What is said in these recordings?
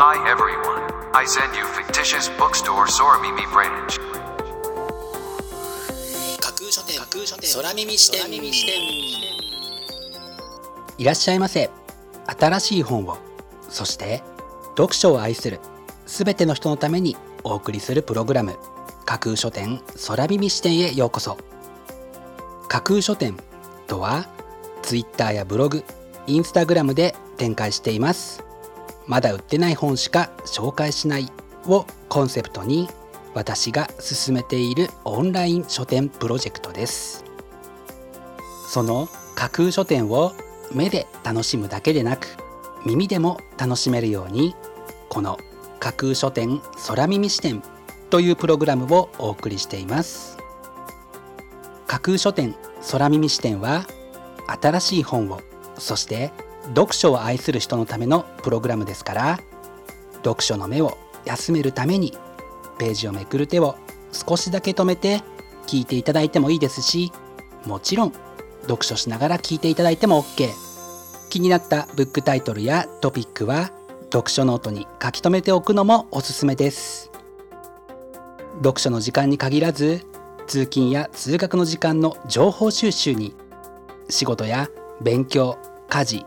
Hi everyone. I send you fictitious bookstore Soramimi branch. 架空書店架空書店空耳視点空耳視点いらっしゃいませ。新しい本をそして読書を愛するすべての人のためにお送りするプログラム。架空書店空耳視点へようこそ。架空書店とは Twitter やブログインスタグラムで展開していますまだ売ってない本しか紹介しないをコンセプトに私が進めているオンライン書店プロジェクトです。その架空書店を目で楽しむだけでなく耳でも楽しめるようにこの架空書店空耳視点というプログラムをお送りしています。架空書店空耳視点は新しい本をそして読書を愛する人のためのプログラムですから読書の目を休めるためにページをめくる手を少しだけ止めて聞いていただいてもいいですしもちろん読書しながら聞いていただいても OK 気になったブックタイトルやトピックは読書ノートに書き留めておくのもおすすめです。読書の時間に限らず通勤や通学の時間の情報収集に仕事や勉強家事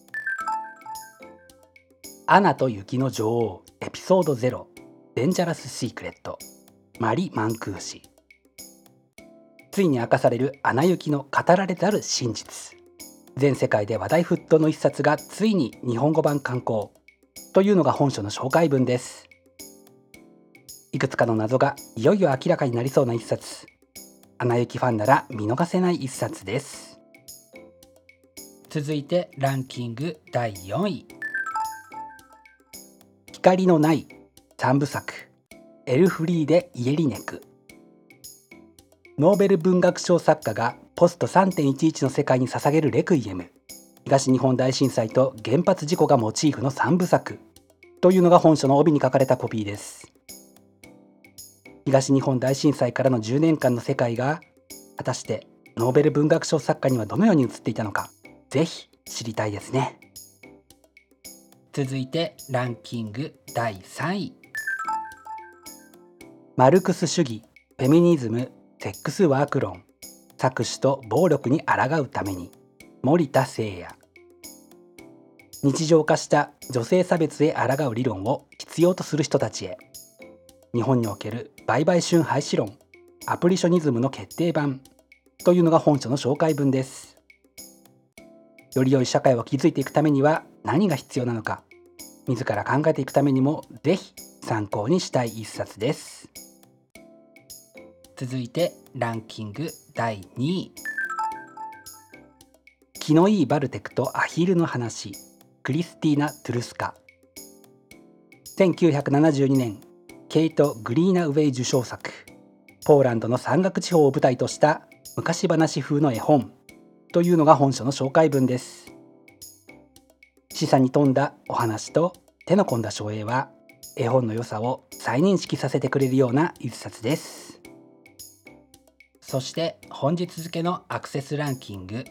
アナと雪の女王エピソード0デンジャラス・シークレットマリ・マンクーシついに明かされるアナ雪の語られざる真実。全世界で話題沸騰の一冊がついに日本語版刊行。というのが本書の紹介文です。いくつかの謎がいよいよ明らかになりそうな一冊。アナ雪ファンなら見逃せない一冊です。続いてランキング第4位。光のない三部作。エルフリーデ・イエリネク。ノーベル文学賞作家がポスト3.11の世界に捧げるレクイエム。東日本大震災と原発事故がモチーフの3部作。というのが本書の帯に書かれたコピーです。東日本大震災からの10年間の世界が果たしてノーベル文学賞作家にはどのように映っていたのかぜひ知りたいですね。続いてランキング第3位。マルクス主義フェミニズムセックスワーク論。搾取と暴力に抗うために。森田誠也。日常化した女性差別へ抗う理論を必要とする人たちへ。日本における売買春廃止論。アプリショニズムの決定版。というのが本書の紹介文です。より良い社会を築いていくためには何が必要なのか自ら考えていくためにもぜひ参考にしたい一冊です。続いてランキング第2位。気のいいバルテクとアヒルの話。クリスティーナ・トゥルスカ。1972年ケイト・グリーナウェイ受賞作。ポーランドの山岳地方を舞台とした昔話風の絵本。というのが本書の紹介文です。示唆に富んだお話と手の込んだ照英は絵本の良さを再認識させてくれるような一冊です。そして本日付のアクセスランキング栄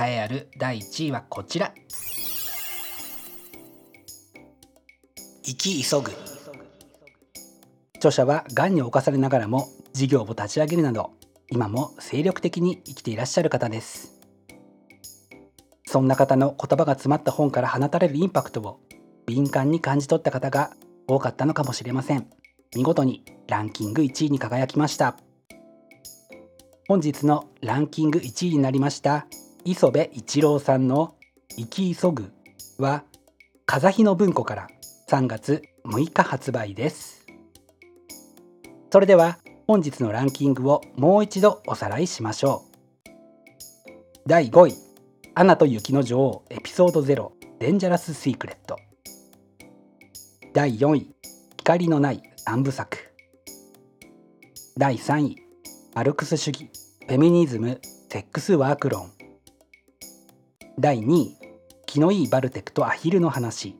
えある第1位はこちら。生き急ぐ。著者はがんに侵されながらも事業を立ち上げるなど今も精力的に生きていらっしゃる方です。そんな方の言葉が詰まった本から放たれるインパクトを敏感に感じ取った方が多かったのかもしれません。見事にランキング1位に輝きました。本日のランキング1位になりました磯部一郎さんの「生き急ぐ」は風日の文庫から3月6日発売です。それでは本日のランキングをもう一度おさらいしましょう。第5位「アナと雪の女王エピソード0デンジャラス・シークレット」第4位「光のない三部作」第3位「マルクス主義フェミニズムセックスワーク論」第2位「気のいいバルテクとアヒルの話」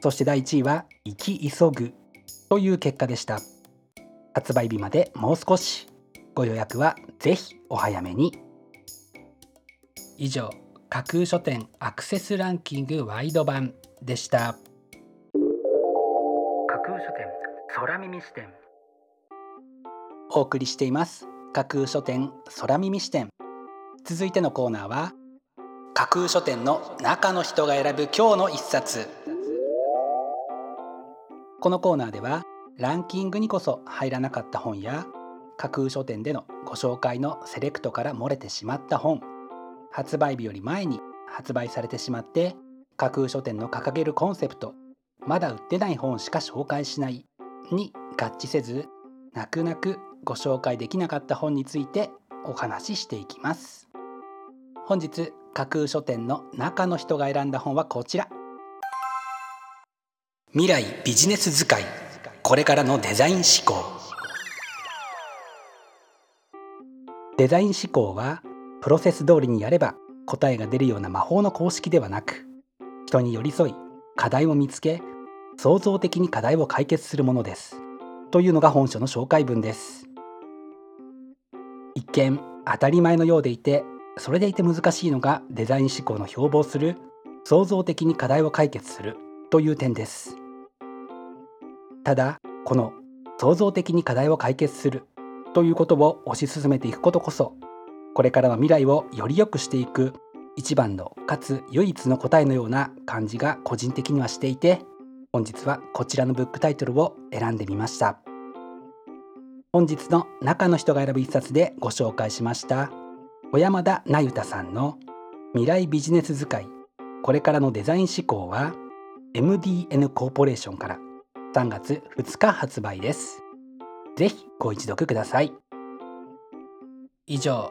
そして第1位は「生き急ぐ」という結果でした。発売日までもう少し。ご予約はぜひお早めに。以上架空書店アクセスランキングワイド版でした。架空書店空耳視点。お送りしています。架空書店空耳視点。続いてのコーナーは架空書店の中の人が選ぶ今日の一冊。このコーナーではランキングにこそ入らなかった本や架空書店でのご紹介のセレクトから漏れてしまった本発売日より前に発売されてしまって架空書店の掲げるコンセプトまだ売ってない本しか紹介しないに合致せず泣く泣くご紹介できなかった本についてお話ししていきます。本日架空書店の中の人が選んだ本はこちら。未来ビジネス使いこれからのデザイン思考。デザイン思考はプロセス通りにやれば答えが出るような魔法の公式ではなく人に寄り添い課題を見つけ創造的に課題を解決するものです。というのが本書の紹介文です。一見当たり前のようでいてそれでいて難しいのがデザイン思考の標榜する創造的に課題を解決するという点です。ただこの創造的に課題を解決するということを推し進めていくことこそこれからの未来をより良くしていく一番のかつ唯一の答えのような感じが個人的にはしていて本日はこちらのブックタイトルを選んでみました。本日の中の人が選ぶ一冊でご紹介しました小山田那由他さんの未来ビジネス使い。これからのデザイン思考は MDN コーポレーションから3月2日発売です。ぜひご一読ください。以上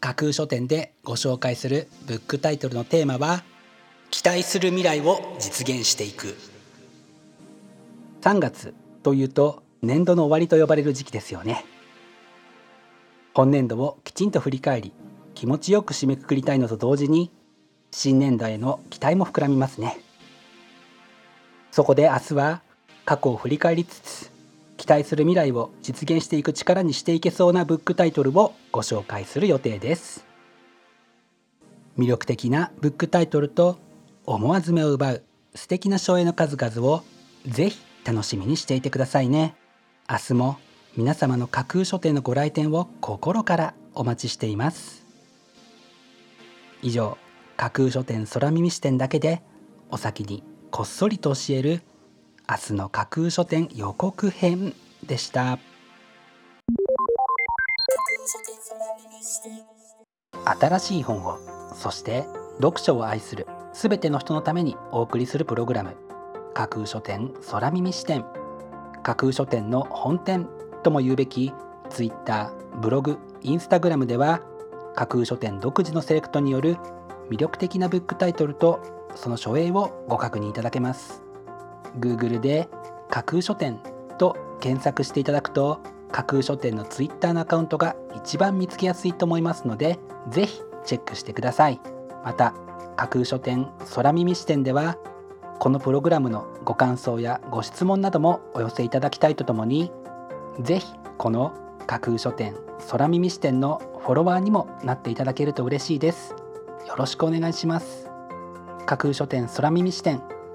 架空書店でご紹介するブックタイトルのテーマは期待する未来を実現していく。3月というと年度の終わりと呼ばれる時期ですよね。本年度をきちんと振り返り気持ちよく締めくくりたいのと同時に新年度への期待も膨らみますね。そこで明日は過去を振り返りつつ待する未来を実現していく力にしていけそうなブックタイトルをご紹介する予定です。魅力的なブックタイトルと思わず目を奪う素敵な書影の数々をぜひ楽しみにしていてくださいね。明日も皆様の架空書店のご来店を心からお待ちしています。以上架空書店空耳視点だけでお先にこっそりと教える明日の架空書店予告編でした。新しい本をそして読書を愛するすべての人のためにお送りするプログラム架空書店空耳視点。架空書店の本店とも言うべき Twitter ブログインスタグラムでは架空書店独自のセレクトによる魅力的なブックタイトルとその書影をご確認いただけます。Google で架空書店と検索していただくと架空書店の Twitter のアカウントが一番見つけやすいと思いますのでぜひチェックしてください。また架空書店空耳視点ではこのプログラムのご感想やご質問などもお寄せいただきたいとともにぜひこの架空書店空耳視点のフォロワーにもなっていただけると嬉しいです。よろしくお願いします。架空書店空耳視点